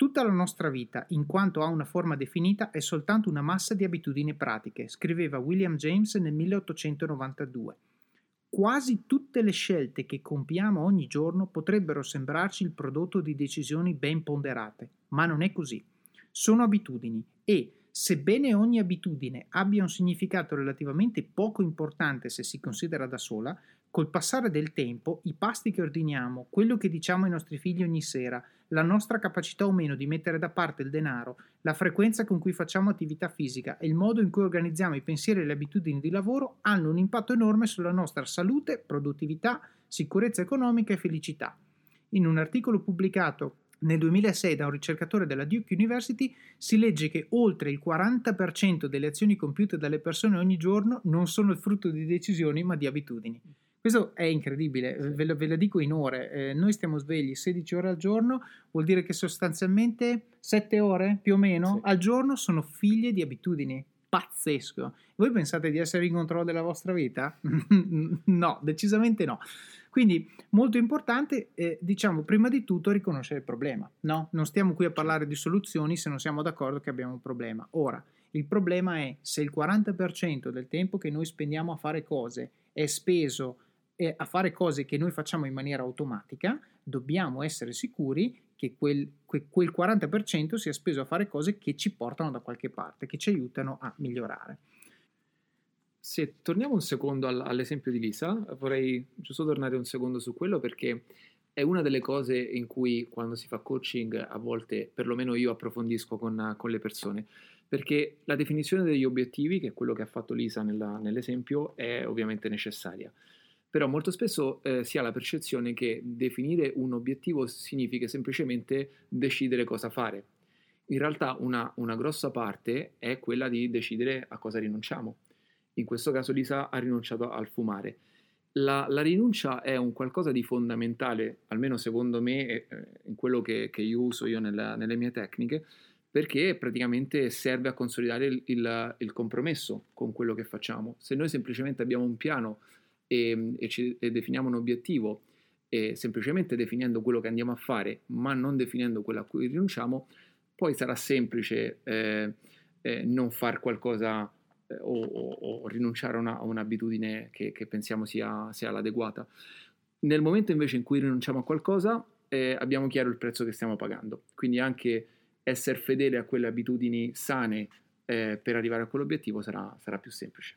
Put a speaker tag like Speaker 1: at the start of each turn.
Speaker 1: Tutta la nostra vita, in quanto ha una forma definita, è soltanto una massa di abitudini pratiche, scriveva William James nel 1892. Quasi tutte le scelte che compiamo ogni giorno potrebbero sembrarci il prodotto di decisioni ben ponderate, ma non è così. Sono abitudini e, sebbene ogni abitudine abbia un significato relativamente poco importante se si considera da sola, Col passare del tempo, i pasti che ordiniamo, quello che diciamo ai nostri figli ogni sera, la nostra capacità o meno di mettere da parte il denaro, la frequenza con cui facciamo attività fisica e il modo in cui organizziamo i pensieri e le abitudini di lavoro hanno un impatto enorme sulla nostra salute, produttività, sicurezza economica e felicità. In un articolo pubblicato nel 2006 da un ricercatore della Duke University si legge che oltre il 40% delle azioni compiute dalle persone ogni giorno non sono il frutto di decisioni ma di abitudini. Questo è incredibile, ve lo, ve lo dico in ore. Eh, noi stiamo svegli 16 ore al giorno, vuol dire che sostanzialmente 7 ore più o meno sì. al giorno sono figlie di abitudini. Pazzesco. Voi pensate di essere in controllo della vostra vita? no, decisamente no. Quindi molto importante, eh, diciamo, prima di tutto riconoscere il problema. No? Non stiamo qui a parlare di soluzioni se non siamo d'accordo che abbiamo un problema. Ora, il problema è se il 40% del tempo che noi spendiamo a fare cose è speso a fare cose che noi facciamo in maniera automatica, dobbiamo essere sicuri che quel, quel 40% sia speso a fare cose che ci portano da qualche parte, che ci aiutano a migliorare.
Speaker 2: Se torniamo un secondo all'esempio di Lisa, vorrei giusto tornare un secondo su quello perché è una delle cose in cui quando si fa coaching a volte, perlomeno io approfondisco con, con le persone, perché la definizione degli obiettivi, che è quello che ha fatto Lisa nella, nell'esempio, è ovviamente necessaria però molto spesso eh, si ha la percezione che definire un obiettivo significa semplicemente decidere cosa fare. In realtà una, una, grossa parte è quella di decidere a cosa rinunciamo. In questo caso Lisa ha rinunciato al fumare. La, la rinuncia è un qualcosa di fondamentale, almeno secondo me, eh, in quello che, che, io uso io nella, nelle mie tecniche, perché praticamente serve a consolidare il, il, il compromesso con quello che facciamo. Se noi semplicemente abbiamo un piano e, e, ci, e definiamo un obiettivo e semplicemente definendo quello che andiamo a fare, ma non definendo quello a cui rinunciamo, poi sarà semplice eh, eh, non fare qualcosa eh, o, o, o, rinunciare a, una, a un'abitudine che, che pensiamo sia, sia, l'adeguata. Nel momento invece in cui rinunciamo a qualcosa, eh, abbiamo chiaro il prezzo che stiamo pagando. Quindi anche essere fedele a quelle abitudini sane eh, per arrivare a quell'obiettivo sarà, sarà più semplice.